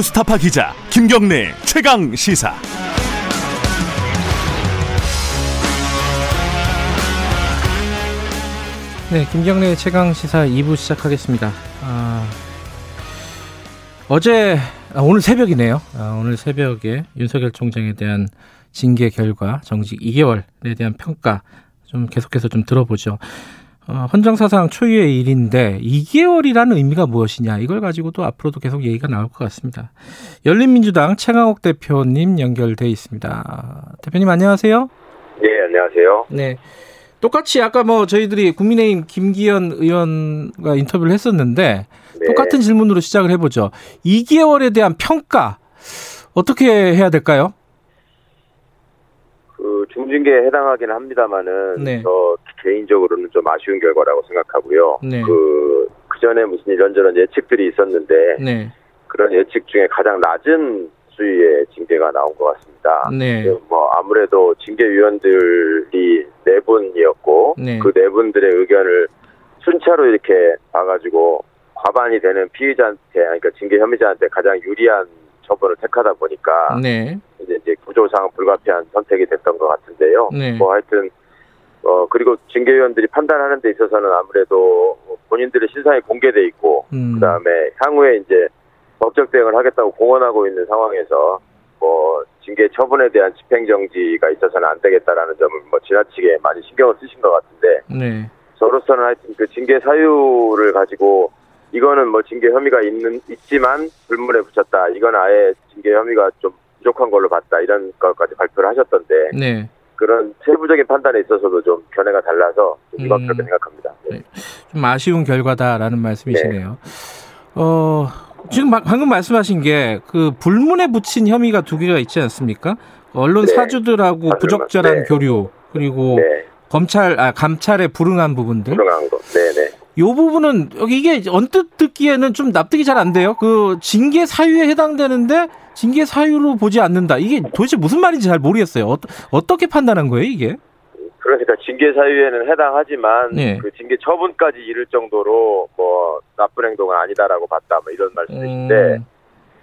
뉴스타파 기자 김경래 최강 시사. 네, 김경래 최강 시사 2부 시작하겠습니다. 아, 어제 아, 오늘 새벽이네요. 아, 오늘 새벽에 윤석열 총장에 대한 징계 결과 정직 2개월에 대한 평가 좀 계속해서 좀 들어보죠. 어, 헌정사상 초유의 일인데 2개월이라는 의미가 무엇이냐 이걸 가지고도 앞으로도 계속 얘기가 나올 것 같습니다. 열린민주당 최강욱 대표님 연결돼 있습니다. 대표님 안녕하세요. 네 안녕하세요. 네. 똑같이 아까 뭐 저희들이 국민의힘 김기현 의원과 인터뷰를 했었는데 네. 똑같은 질문으로 시작을 해보죠. 2개월에 대한 평가 어떻게 해야 될까요? 그 중징계에 해당하기는 합니다만은 네. 저 개인적으로는 좀 아쉬운 결과라고 생각하고요. 네. 그, 그 전에 무슨 이런저런 예측들이 있었는데 네. 그런 예측 중에 가장 낮은 수위의 징계가 나온 것 같습니다. 네. 그뭐 아무래도 징계위원들이 네 분이었고 네. 그네 분들의 의견을 순차로 이렇게 봐가지고 과반이 되는 피의자한테 그러니까 징계 혐의자한테 가장 유리한 처벌을 택하다 보니까 네. 이제, 이제 구조상 불가피한 선택이 됐던 것 같은데요. 네. 뭐 하여튼 어 그리고 징계위원들이 판단하는 데 있어서는 아무래도 본인들의 신상이 공개돼 있고 음. 그다음에 향후에 이제 법적 대응을 하겠다고 공언하고 있는 상황에서 뭐 징계 처분에 대한 집행 정지가 있어서는 안 되겠다라는 점을 뭐 지나치게 많이 신경을 쓰신 것 같은데 네. 저로서는 하여튼 그 징계 사유를 가지고 이거는 뭐 징계 혐의가 있는 있지만 불문에 붙였다. 이건 아예 징계 혐의가 좀 부족한 걸로 봤다. 이런 것까지 발표를 하셨던데 네. 그런 세부적인 판단에 있어서도 좀 견해가 달라서 이건 음. 그렇게 생각합니다. 네. 네. 좀 아쉬운 결과다라는 말씀이시네요. 네. 어 지금 방금 말씀하신 게 그 불문에 붙인 혐의가 두 개가 있지 않습니까? 언론 네. 사주들하고 부적절한 네. 교류 그리고 검찰 아 감찰에 불응한 부분들. 불응한 거. 네 네. 요 부분은 이게 언뜻 듣기에는 좀 납득이 잘 안 돼요. 그 징계 사유에 해당되는데 징계 사유로 보지 않는다. 이게 도대체 무슨 말인지 잘 모르겠어요. 어, 어떻게 판단한 거예요, 이게? 그러니까 징계 사유에는 해당하지만 네. 그 징계 처분까지 이를 정도로 뭐 나쁜 행동은 아니다라고 봤다 뭐 이런 말씀이신데 음.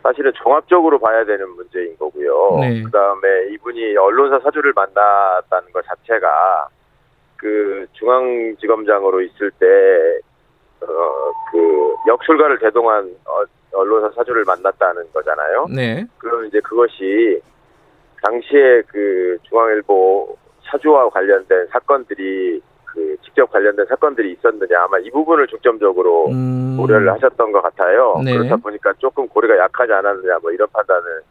사실은 종합적으로 봐야 되는 문제인 거고요. 네. 그다음에 이분이 언론사 사주를 만났다는 것 자체가 그 중앙지검장으로 있을 때, 어, 그 역술가를 대동한 어, 언론사 사주를 만났다는 거잖아요. 네. 그럼 이제 그것이 당시에 그 중앙일보 사주와 관련된 사건들이 그 직접 관련된 사건들이 있었느냐 아마 이 부분을 중점적으로 음... 고려를 하셨던 것 같아요. 네. 그렇다 보니까 조금 고려가 약하지 않았느냐 뭐 이런 판단을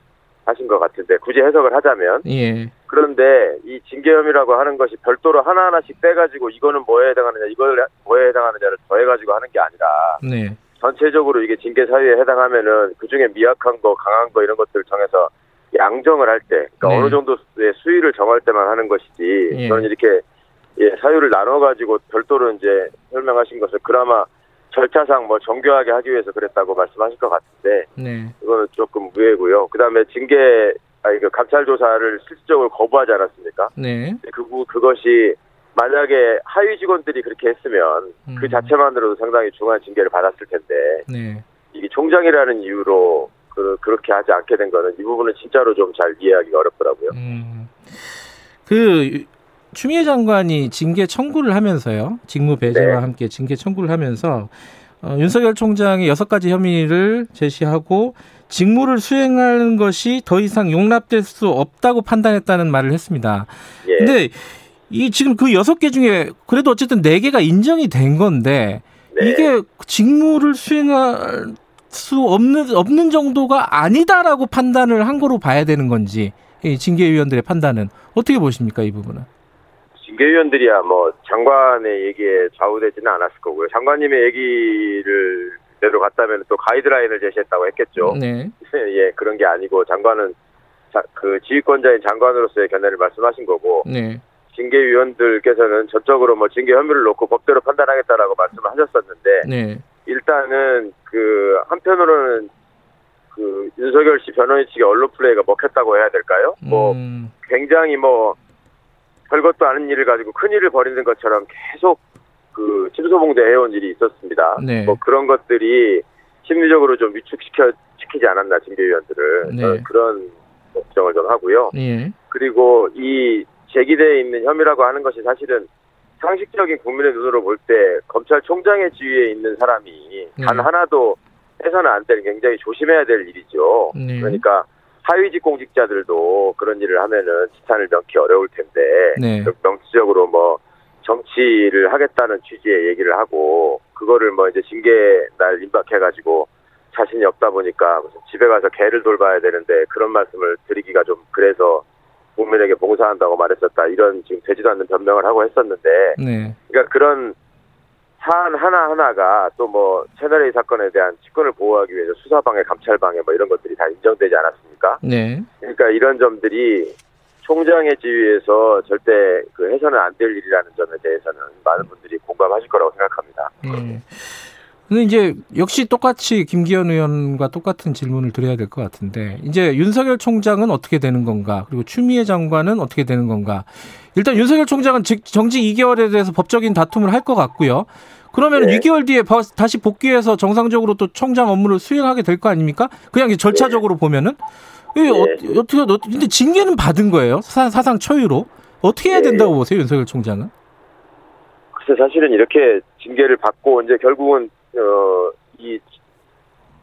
하신 것 같은데 굳이 해석을 하자면 예. 그런데 이 징계혐의라고 하는 것이 별도로 하나하나씩 빼가지고 이거는 뭐에 해당하느냐 이걸 뭐에 해당하느냐를 더해가지고 하는 게 아니라 네. 전체적으로 이게 징계 사유에 해당하면은 그 중에 미약한 거 강한 거 이런 것들을 정해서 양정을 할 때, 그러니까 네. 어느 정도의 수위를 정할 때만 하는 것이지, 예. 저는 이렇게 예, 사유를 나눠가지고 별도로 이제 설명하신 것을 그나마 절차상 뭐 정교하게 하기 위해서 그랬다고 말씀하실 것 같은데 네. 이거는 조금 무해고요. 그다음에 징계 아니 그 감찰 조사를 실질적으로 거부하지 않았습니까? 네. 그 그것이 만약에 하위 직원들이 그렇게 했으면 그 음. 그 자체만으로도 상당히 중한 징계를 받았을 텐데 네. 이게 총장이라는 이유로 그, 그렇게 하지 않게 된 거는 이 부분은 진짜로 좀 잘 이해하기가 어렵더라고요. 음. 그 추미애 장관이 징계 청구를 하면서요. 직무 배제와 네. 함께 징계 청구를 하면서 어, 윤석열 총장의 여섯 가지 혐의를 제시하고 직무를 수행하는 것이 더 이상 용납될 수 없다고 판단했다는 말을 했습니다. 예. 근데 이 지금 그 여섯 개 중에 그래도 어쨌든 네 개가 인정이 된 건데 네. 이게 직무를 수행할 수 없는 없는 정도가 아니다라고 판단을 한 거로 봐야 되는 건지 징계위원들의 판단은 어떻게 보십니까 이 부분은? 징계위원들이야 뭐 장관의 얘기에 좌우되지는 않았을 거고요. 장관님의 얘기를 대로 갔다면 또 가이드라인을 제시했다고 했겠죠. 네. 예, 그런 게 아니고 장관은 자, 그 지휘권자인 장관으로서의 견해를 말씀하신 거고. 네. 징계위원들께서는 전적으로 뭐 징계 혐의를 놓고 법대로 판단하겠다라고 말씀을 하셨었는데 네. 일단은 그 한편으로는 그 윤석열 씨 변호인 측의 언론 플레이가 먹혔다고 해야 될까요? 뭐 음. 굉장히 뭐 별것도 아닌 일을 가지고 큰 일을 벌이는 것처럼 계속 그 침소봉대 해온 일이 있었습니다. 네. 뭐 그런 것들이 심리적으로 좀 위축시켜 시키지 않았나 징계위원들을 네. 그런 걱정을 좀 하고요. 예. 그리고 이 제기되어 있는 혐의라고 하는 것이 사실은 상식적인 국민의 눈으로 볼 때 검찰총장의 지위에 있는 사람이 네. 단 하나도 해서는 안 되는 굉장히 조심해야 될 일이죠. 네. 그러니까 하위직 공직자들도 그런 일을 하면은 지탄을 명기 어려울 텐데 네. 명시적으로 뭐 정치를 하겠다는 취지의 얘기를 하고 그거를 뭐 이제 징계 날 임박해가지고 자신이 없다 보니까 집에 가서 개를 돌봐야 되는데 그런 말씀을 드리기가 좀 그래서 국민에게 봉사한다고 말했었다 이런 지금 되지도 않는 변명을 하고 했었는데 네. 그러니까 그런 사안 하나 하나가 또 뭐 채널 A 사건에 대한 직권을 보호하기 위해서 수사방해, 감찰방해 뭐 이런 것들이 다 인정되지 않았습니까? 네. 그러니까 이런 점들이 총장의 지위에서 절대 그 해서는 안 될 일이라는 점에 대해서는 많은 분들이 공감하실 거라고 생각합니다. 네. 근데 이제 역시 똑같이 김기현 의원과 똑같은 질문을 드려야 될 것 같은데 이제 윤석열 총장은 어떻게 되는 건가 그리고 추미애 장관은 어떻게 되는 건가 일단 윤석열 총장은 정직 2개월에 대해서 법적인 다툼을 할 것 같고요. 그러면 네. 2개월 뒤에 다시 복귀해서 정상적으로 또 총장 업무를 수행하게 될 거 아닙니까? 그냥 절차적으로 네. 보면은 네. 어, 떻게 근데 징계는 받은 거예요 사, 상 초유로 어떻게 해야 네. 된다고 보세요 윤석열 총장은? 글쎄 사실은 이렇게 징계를 받고 이제 결국은 어, 이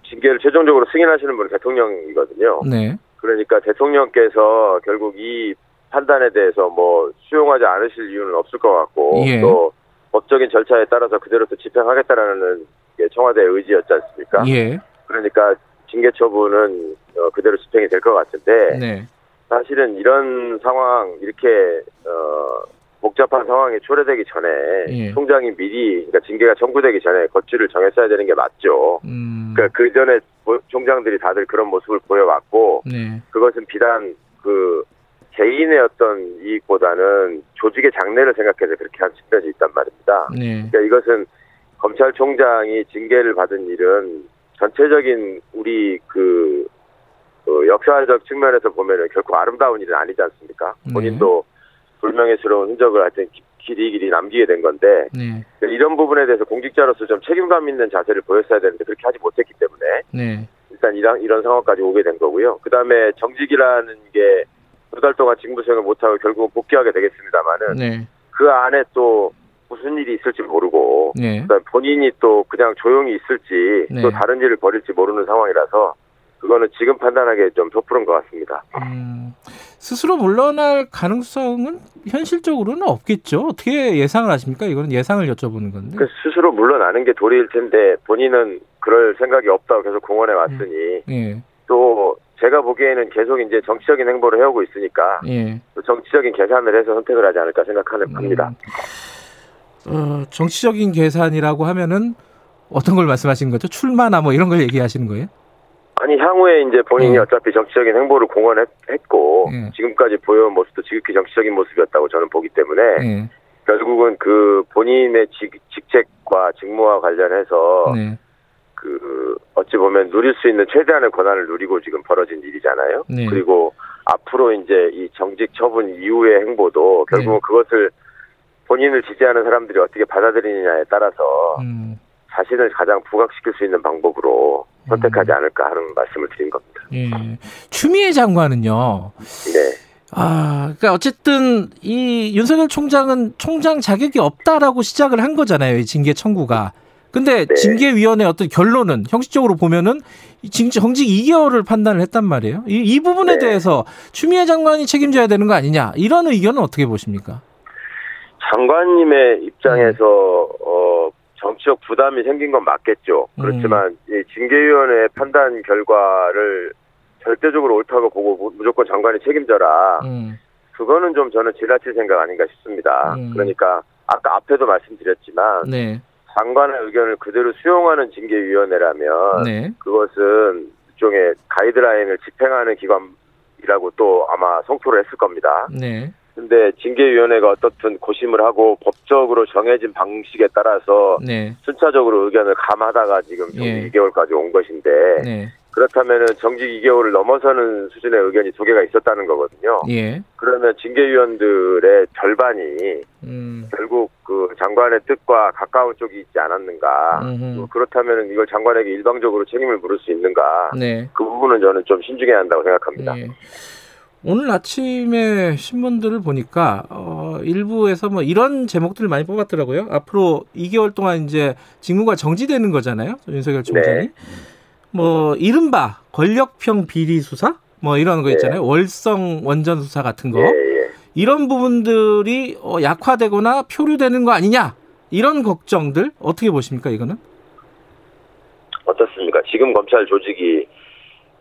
징계를 최종적으로 승인하시는 분은 대통령이거든요. 네. 그러니까 대통령께서 결국 이 판단에 대해서 뭐 수용하지 않으실 이유는 없을 것 같고 예. 또 법적인 절차에 따라서 그대로 또 집행하겠다라는 게 청와대의 의지였지 않습니까? 예. 그러니까 징계 처분은 어, 그대로 집행이 될 것 같은데 네. 사실은 이런 상황 이렇게 어, 복잡한 상황이 초래되기 전에 예. 총장이 미리 그러니까 징계가 청구되기 전에 거취를 정했어야 되는 게 맞죠. 음. 그러니까 그 전에 총장들이 다들 그런 모습을 보여왔고 네. 그것은 비단 그 개인의 어떤 이익보다는 조직의 장래를 생각해서 그렇게 한 측면이 있단 말입니다. 네. 그러니까 이것은 검찰총장이 징계를 받은 일은 전체적인 우리 그, 그 역사적 측면에서 보면은 결코 아름다운 일은 아니지 않습니까? 네. 본인도 불명예스러운 흔적을 하여튼 길이 길이 남기게 된 건데 네. 이런 부분에 대해서 공직자로서 좀 책임감 있는 자세를 보였어야 되는데 그렇게 하지 못했기 때문에 네. 일단 이런 이런 상황까지 오게 된 거고요. 그 다음에 정직이라는 게 두 달 동안 직무 수행을 못하고 결국은 복귀하게 되겠습니다만은 네. 그 안에 또 무슨 일이 있을지 모르고 네. 본인이 또 그냥 조용히 있을지 네. 또 다른 일을 벌일지 모르는 상황이라서 그거는 지금 판단하기에 좀 섣부른 것 같습니다. 음, 스스로 물러날 가능성은 현실적으로는 없겠죠. 어떻게 예상을 하십니까? 이거는 예상을 여쭤보는 건데. 그 스스로 물러나는 게 도리일 텐데 본인은 그럴 생각이 없다고 계속 공언해 왔으니 예. 또 제가 보기에는 계속 이제 정치적인 행보를 해오고 있으니까 예. 정치적인 계산을 해서 선택을 하지 않을까 생각하는 음. 겁니다. 어, 정치적인 계산이라고 하면은 어떤 걸 말씀하시는 거죠? 출마나 뭐 이런 걸 얘기하시는 거예요? 아니 향후에 이제 본인이 네. 어차피 정치적인 행보를 공언했고 네. 지금까지 보여온 모습도 지극히 정치적인 모습이었다고 저는 보기 때문에 네. 결국은 그 본인의 직, 직책과 직무와 관련해서 네. 그 어찌 보면 누릴 수 있는 최대한의 권한을 누리고 지금 벌어진 일이잖아요. 네. 그리고 앞으로 이제 이 정직 처분 이후의 행보도 결국은 네. 그것을 본인을 지지하는 사람들이 어떻게 받아들이느냐에 따라서 음. 자신을 가장 부각시킬 수 있는 방법으로 선택하지 음. 않을까 하는 말씀을 드린 겁니다. 예. 추미애 장관은요. 네. 아, 그러니까 어쨌든 이 윤석열 총장은 총장 자격이 없다라고 시작을 한 거잖아요. 이 징계 청구가. 근데 네. 징계위원회 어떤 결론은 형식적으로 보면은 정직 2개월을 판단을 했단 말이에요. 이, 이 부분에 네. 대해서 추미애 장관이 책임져야 되는 거 아니냐 이런 의견은 어떻게 보십니까? 장관님의 입장에서 음. 어, 정치적 부담이 생긴 건 맞겠죠. 그렇지만 음. 징계위원회 판단 결과를 절대적으로 옳다고 보고 무조건 장관이 책임져라. 음. 그거는 좀 저는 지나칠 생각 아닌가 싶습니다. 음. 그러니까 아까 앞에도 말씀드렸지만 네. 장관의 의견을 그대로 수용하는 징계위원회라면 네. 그것은 일종의 가이드라인을 집행하는 기관이라고 또 아마 성토를 했을 겁니다. 네. 근데 징계위원회가 어떻든 고심을 하고 법적으로 정해진 방식에 따라서 네. 순차적으로 의견을 감하다가 지금 예. 2개월까지 온 것인데 네. 그렇다면은 정직 2개월을 넘어서는 수준의 의견이 두 개가 있었다는 거거든요. 예. 그러면 징계위원들의 절반이 음. 결국 그 장관의 뜻과 가까운 쪽이 있지 않았는가. 뭐 그렇다면 이걸 장관에게 일방적으로 책임을 물을 수 있는가. 네. 그 부분은 저는 좀 신중해야 한다고 생각합니다. 예. 오늘 아침에 신문들을 보니까 어, 일부에서 뭐 이런 제목들을 많이 뽑았더라고요. 앞으로 2개월 동안 이제 직무가 정지되는 거잖아요. 윤석열 총장이. 네. 뭐 이른바 권력형 비리 수사 뭐 이런 거 네. 있잖아요. 네. 월성 원전 수사 같은 거. 네, 네. 이런 부분들이 어, 약화되거나 표류되는 거 아니냐? 이런 걱정들 어떻게 보십니까, 이거는? 어떻습니까? 지금 검찰 조직이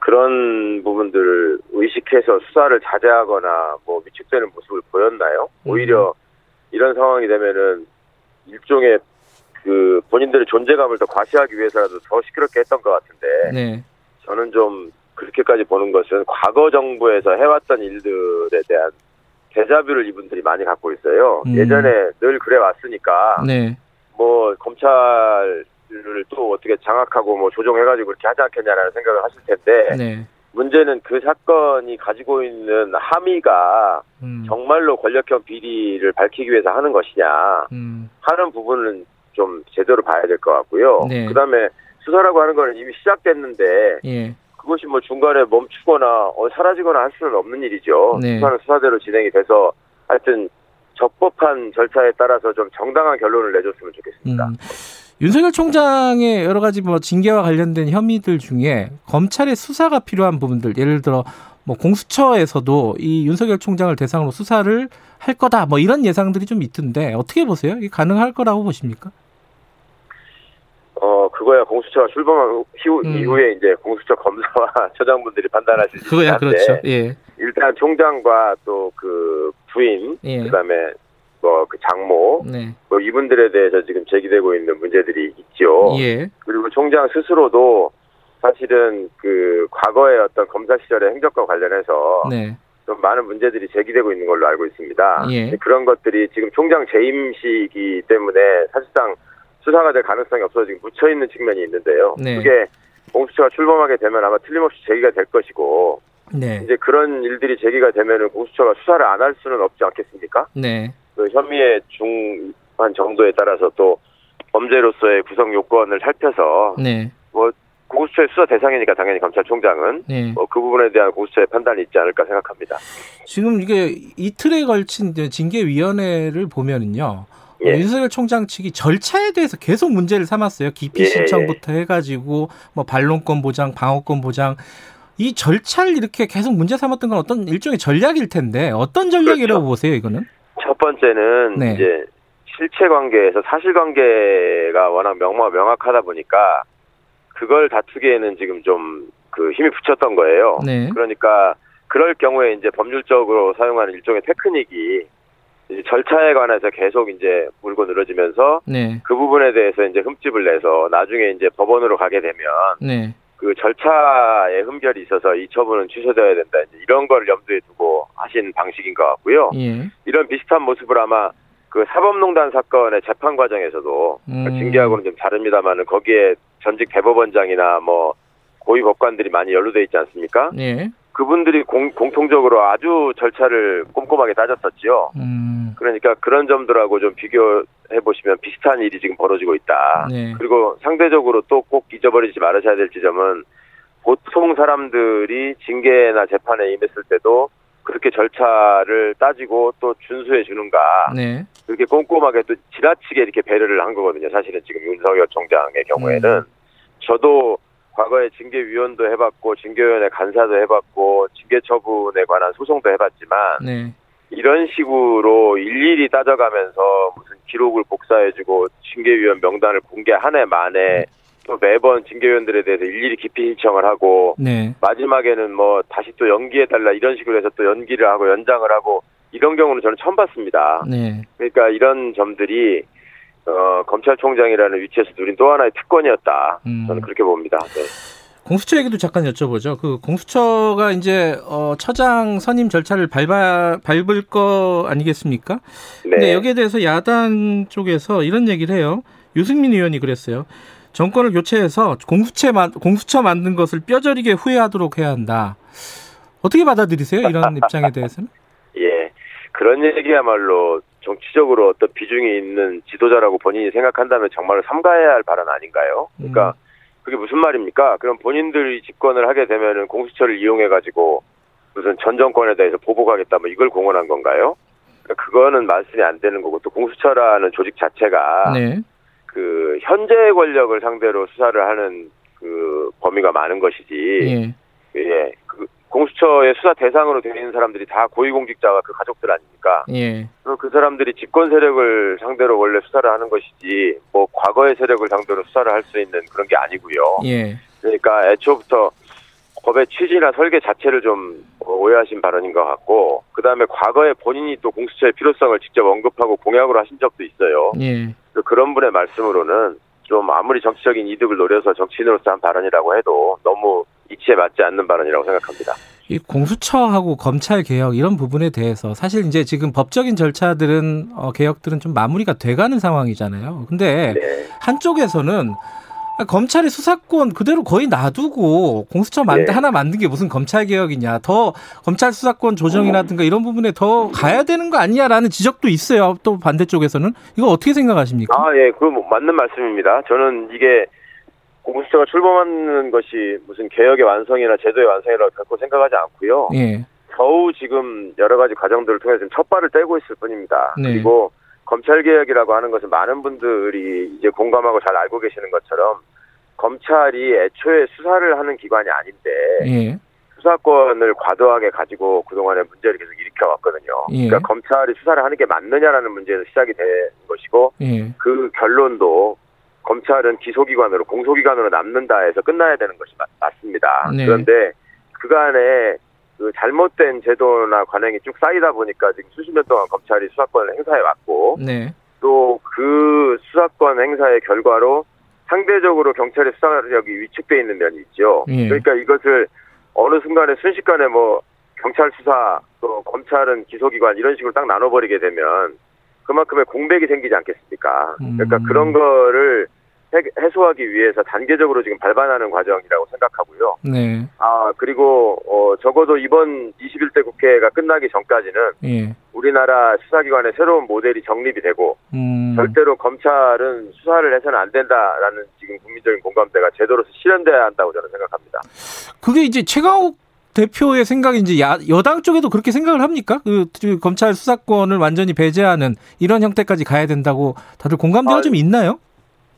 그런 부분들을 의식해서 수사를 자제하거나 뭐 위축되는 모습을 보였나요? 음. 오히려 이런 상황이 되면은 일종의 그 본인들의 존재감을 더 과시하기 위해서라도 더 시끄럽게 했던 것 같은데 네. 저는 좀 그렇게까지 보는 것은 과거 정부에서 해왔던 일들에 대한 대자뷰를 이분들이 많이 갖고 있어요. 음. 예전에 늘 그래 왔으니까 네. 뭐 검찰 또 어떻게 장악하고 뭐 조정해가지고 그렇게 하지 않겠냐라는 생각을 하실 텐데 네. 문제는 그 사건이 가지고 있는 함의가 음. 정말로 권력형 비리를 밝히기 위해서 하는 것이냐 음. 하는 부분은 좀 제대로 봐야 될 것 같고요. 네. 그다음에 수사라고 하는 거는 이미 시작됐는데 예. 그것이 뭐 중간에 멈추거나 어, 사라지거나 할 수는 없는 일이죠. 네. 수사는 수사대로 진행이 돼서 하여튼 적법한 절차에 따라서 좀 정당한 결론을 내줬으면 좋겠습니다. 음. 윤석열 총장의 여러 가지 뭐 징계와 관련된 혐의들 중에 검찰의 수사가 필요한 부분들 예를 들어 뭐 공수처에서도 이 윤석열 총장을 대상으로 수사를 할 거다 뭐 이런 예상들이 좀 있던데 어떻게 보세요? 이게 가능할 거라고 보십니까? 어 그거야 공수처가 출범한 후, 음. 이후에 이제 공수처 검사와 처장분들이 판단하실 수 그거야 그렇죠. 예. 일단 총장과 또 그 부인 예. 그다음에 장모 네. 뭐 이분들에 대해서 지금 제기되고 있는 문제들이 있죠. 예. 그리고 총장 스스로도 사실은 그 과거의 어떤 검사 시절의 행적과 관련해서 네. 좀 많은 문제들이 제기되고 있는 걸로 알고 있습니다. 예. 그런 것들이 지금 총장 재임 시기 때문에 사실상 수사가 될 가능성이 없어서 지금 묻혀 있는 측면이 있는데요. 네. 그게 공수처가 출범하게 되면 아마 틀림없이 제기가 될 것이고 네. 이제 그런 일들이 제기가 되면은 공수처가 수사를 안 할 수는 없지 않겠습니까? 네. 그 혐의의 중한 정도에 따라서 또 범죄로서의 구성 요건을 살펴서 네. 뭐 공수처의 수사 대상이니까 당연히 검찰총장은 네. 뭐 그 부분에 대한 공수처의 판단이 있지 않을까 생각합니다. 지금 이게 이틀에 걸친 징계위원회를 보면은요. 예. 윤석열 총장 측이 절차에 대해서 계속 문제를 삼았어요. 기피 예, 신청부터 예. 해가지고 뭐 반론권 보장, 방어권 보장 이 절차를 이렇게 계속 문제 삼았던 건 어떤 일종의 전략일 텐데 어떤 전략이라고 그렇죠. 보세요 이거는? 첫 번째는 네. 이제 실체 관계에서 사실 관계가 워낙 명마 명확하다 보니까 그걸 다투기에는 지금 좀 그 힘이 붙였던 거예요. 네. 그러니까 그럴 경우에 이제 법률적으로 사용하는 일종의 테크닉이 이제 절차에 관해서 계속 이제 물고 늘어지면서 네. 그 부분에 대해서 이제 흠집을 내서 나중에 이제 법원으로 가게 되면 네. 그 절차에 흠결이 있어서 이 처분은 취소되어야 된다. 이런 걸 염두에 두고 하신 방식인 것 같고요. 예. 이런 비슷한 모습을 아마 그 사법농단 사건의 재판 과정에서도 음. 징계하고는 좀 다릅니다만은 거기에 전직 대법원장이나 뭐 고위 법관들이 많이 연루돼 있지 않습니까? 예. 그분들이 공, 공통적으로 아주 절차를 꼼꼼하게 따졌었지요. 음. 그러니까 그런 점들하고 좀 비교해 보시면 비슷한 일이 지금 벌어지고 있다. 네. 그리고 상대적으로 또 꼭 잊어버리지 말으셔야 될 지점은 보통 사람들이 징계나 재판에 임했을 때도 그렇게 절차를 따지고 또 준수해 주는가. 네. 그렇게 꼼꼼하게 또 지나치게 이렇게 배려를 한 거거든요. 사실은 지금 윤석열 총장의 경우에는 음. 저도 과거에 징계위원도 해봤고 징계위원회 간사도 해봤고 징계 처분에 관한 소송도 해봤지만 네. 이런 식으로 일일이 따져가면서 무슨 기록을 복사해주고 징계위원 명단을 공개 한 해 만에 네. 또 매번 징계위원들에 대해서 일일이 기피 신청을 하고 네. 마지막에는 뭐 다시 또 연기해달라 이런 식으로 해서 또 연기를 하고 연장을 하고 이런 경우는 저는 처음 봤습니다. 네. 그러니까 이런 점들이 어, 검찰총장이라는 위치에서 누린 또 하나의 특권이었다. 음. 저는 그렇게 봅니다. 네. 공수처 얘기도 잠깐 여쭤보죠. 그 공수처가 이제 어, 처장 선임 절차를 밟아 밟을 거 아니겠습니까? 네. 근데 여기에 대해서 야당 쪽에서 이런 얘기를 해요. 유승민 의원이 그랬어요. 정권을 교체해서 공수처 공수처 만든 것을 뼈저리게 후회하도록 해야 한다. 어떻게 받아들이세요? 이런 입장에 대해서는? 예. 그런 얘기야말로 정치적으로 어떤 비중이 있는 지도자라고 본인이 생각한다면 정말 삼가해야 할 발언 아닌가요? 그러니까 음. 그게 무슨 말입니까? 그럼 본인들이 집권을 하게 되면은 공수처를 이용해 가지고 무슨 전 정권에 대해서 보복하겠다 뭐 이걸 공언한 건가요? 그러니까 그거는 말씀이 안 되는 거고 또 공수처라는 조직 자체가 네. 그 현재 권력을 상대로 수사를 하는 그 범위가 많은 것이지 예, 예. 그 공수처의 수사 대상으로 되어 있는 사람들이 다 고위공직자와 그 가족들 아닙니까? 예. 그 사람들이 집권 세력을 상대로 원래 수사를 하는 것이지 뭐 과거의 세력을 상대로 수사를 할 수 있는 그런 게 아니고요. 예. 그러니까 애초부터 법의 취지나 설계 자체를 좀 오해하신 발언인 것 같고 그 다음에 과거에 본인이 또 공수처의 필요성을 직접 언급하고 공약으로 하신 적도 있어요. 예. 그런 분의 말씀으로는 좀 아무리 정치적인 이득을 노려서 정치인으로서 한 발언이라고 해도 너무 이치에 맞지 않는 발언이라고 생각합니다. 이 공수처하고 검찰 개혁 이런 부분에 대해서 사실 이제 지금 법적인 절차들은 어, 개혁들은 좀 마무리가 돼가는 상황이잖아요. 근데 네. 한쪽에서는 검찰의 수사권 그대로 거의 놔두고 공수처 만 네. 하나 만든 게 무슨 검찰 개혁이냐 더 검찰 수사권 조정이라든가 이런 부분에 더 가야 되는 거 아니냐라는 지적도 있어요. 또 반대쪽에서는 이거 어떻게 생각하십니까? 아 예, 그 맞는 말씀입니다. 저는 이게 공수처가 출범하는 것이 무슨 개혁의 완성이나 제도의 완성이라고 결코 생각하지 않고요. 예. 겨우 지금 여러 가지 과정들을 통해서 첫 발을 떼고 있을 뿐입니다. 네. 그리고 검찰 개혁이라고 하는 것은 많은 분들이 이제 공감하고 잘 알고 계시는 것처럼 검찰이 애초에 수사를 하는 기관이 아닌데 예. 수사권을 과도하게 가지고 그동안에 문제를 계속 일으켜 왔거든요. 예. 그러니까 검찰이 수사를 하는 게 맞느냐라는 문제에서 시작이 된 것이고 예. 그 결론도 검찰은 기소기관으로 공소기관으로 남는다 해서 끝나야 되는 것이 맞, 습니다 네. 그런데 그간에 그 잘못된 제도나 관행이 쭉 쌓이다 보니까 지금 수십 년 동안 검찰이 수사권을 행사해 왔고 네. 또그 수사권 행사의 결과로 상대적으로 경찰의 수사력이 위축돼 있는 면이 있죠. 예. 그러니까 이것을 어느 순간에 순식간에 뭐 경찰 수사 또 검찰은 기소기관 이런 식으로 딱 나눠버리게 되면 그만큼의 공백이 생기지 않겠습니까? 그러니까 음. 그런 거를 해소하기 위해서 단계적으로 지금 발반하는 과정이라고 생각하고요. 네. 아 그리고 어 적어도 이번 21대 국회가 끝나기 전까지는 예. 우리나라 수사기관의 새로운 모델이 정립이 되고 음. 절대로 검찰은 수사를 해서는 안 된다라는 지금 국민적인 공감대가 제도로서 실현돼야 한다고 저는 생각합니다. 그게 이제 최강욱 대표의 생각인지 야, 여당 쪽에도 그렇게 생각을 합니까? 그, 그 검찰 수사권을 완전히 배제하는 이런 형태까지 가야 된다고 다들 공감대가 아, 좀 있나요?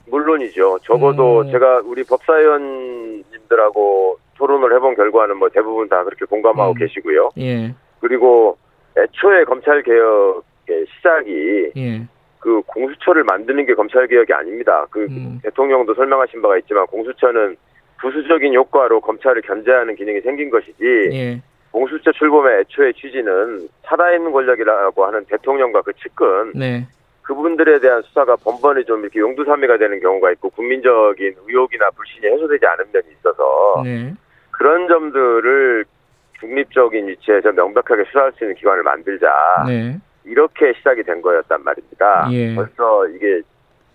물론이죠. 적어도 음. 제가 우리 법사위원님들하고 토론을 해본 결과는 뭐 대부분 다 그렇게 공감하고 음. 계시고요. 예. 그리고 애초에 검찰 개혁의 시작이 예. 그 공수처를 만드는 게 검찰 개혁이 아닙니다. 그 음. 대통령도 설명하신 바가 있지만 공수처는 부수적인 효과로 검찰을 견제하는 기능이 생긴 것이지 예. 공수처 출범의 애초의 취지는 살아있는 권력이라고 하는 대통령과 그 측근 네. 그분들에 대한 수사가 번번이 좀 이렇게 용두사미가 되는 경우가 있고 국민적인 의혹이나 불신이 해소되지 않은 면이 있어서 네. 그런 점들을 중립적인 위치에서 명백하게 수사할 수 있는 기관을 만들자 네. 이렇게 시작이 된 거였단 말입니다. 예. 벌써 이게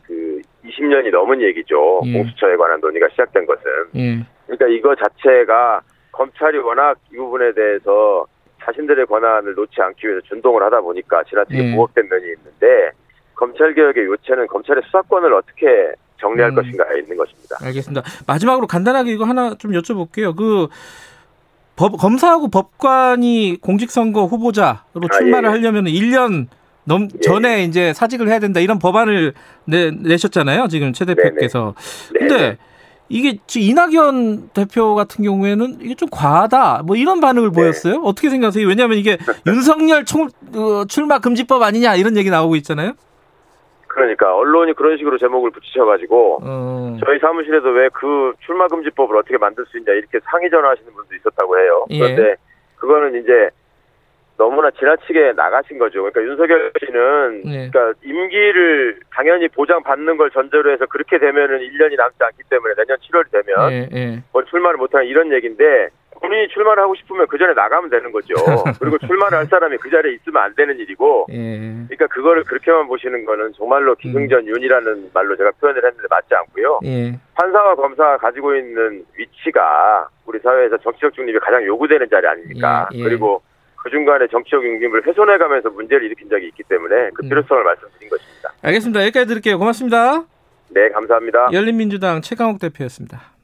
그 20년이 넘은 얘기죠. 예. 공수처에 관한 논의가 시작된 것은. 예. 그러니까 이거 자체가 검찰이 워낙 이 부분에 대해서 자신들의 권한을 놓지 않기 위해서 준동을 하다 보니까 지나치게 예. 부각된 면이 있는데 검찰 개혁의 요체는 검찰의 수사권을 어떻게 정리할 음. 것인가에 있는 것입니다. 알겠습니다. 마지막으로 간단하게 이거 하나 좀 여쭤볼게요. 그 법, 검사하고 법관이 공직선거 후보자로 아, 출마를 아, 예. 하려면 1년 넘 예. 전에 이제 사직을 해야 된다 이런 법안을 내, 내셨잖아요. 지금 최 대표께서. 네네. 근데 이게 이낙연 대표 같은 경우에는 이게 좀 과하다 뭐 이런 반응을 네. 보였어요. 어떻게 생각하세요? 왜냐하면 이게 윤석열 총, 어, 출마 금지법 아니냐 이런 얘기 나오고 있잖아요. 그러니까 언론이 그런 식으로 제목을 붙이셔가지고 어. 저희 사무실에서 왜 그 출마 금지법을 어떻게 만들 수 있냐 이렇게 상의 전화하시는 분도 있었다고 해요. 예. 그런데 그거는 이제 너무나 지나치게 나가신 거죠. 그러니까 윤석열 씨는 예. 그러니까 임기를 당연히 보장받는 걸 전제로 해서 그렇게 되면은 1년이 남지 않기 때문에 내년 7월이 되면 예, 예. 뭐 출마를 못하는 이런 얘기인데 본인이 출마를 하고 싶으면 그 전에 나가면 되는 거죠. 그리고 출마를 할 사람이 그 자리에 있으면 안 되는 일이고, 예. 그러니까 그거를 그렇게만 보시는 거는 정말로 기승전윤이라는 음. 말로 제가 표현을 했는데 맞지 않고요. 예. 판사와 검사가 가지고 있는 위치가 우리 사회에서 정치적 중립이 가장 요구되는 자리 아닙니까? 예. 예. 그리고 그 중간에 정치적 중립을 훼손해가면서 문제를 일으킨 적이 있기 때문에 그 음. 필요성을 음. 말씀드린 것입니다. 알겠습니다. 여기까지 드릴게요. 고맙습니다. 네, 감사합니다. 열린민주당 최강욱 대표였습니다.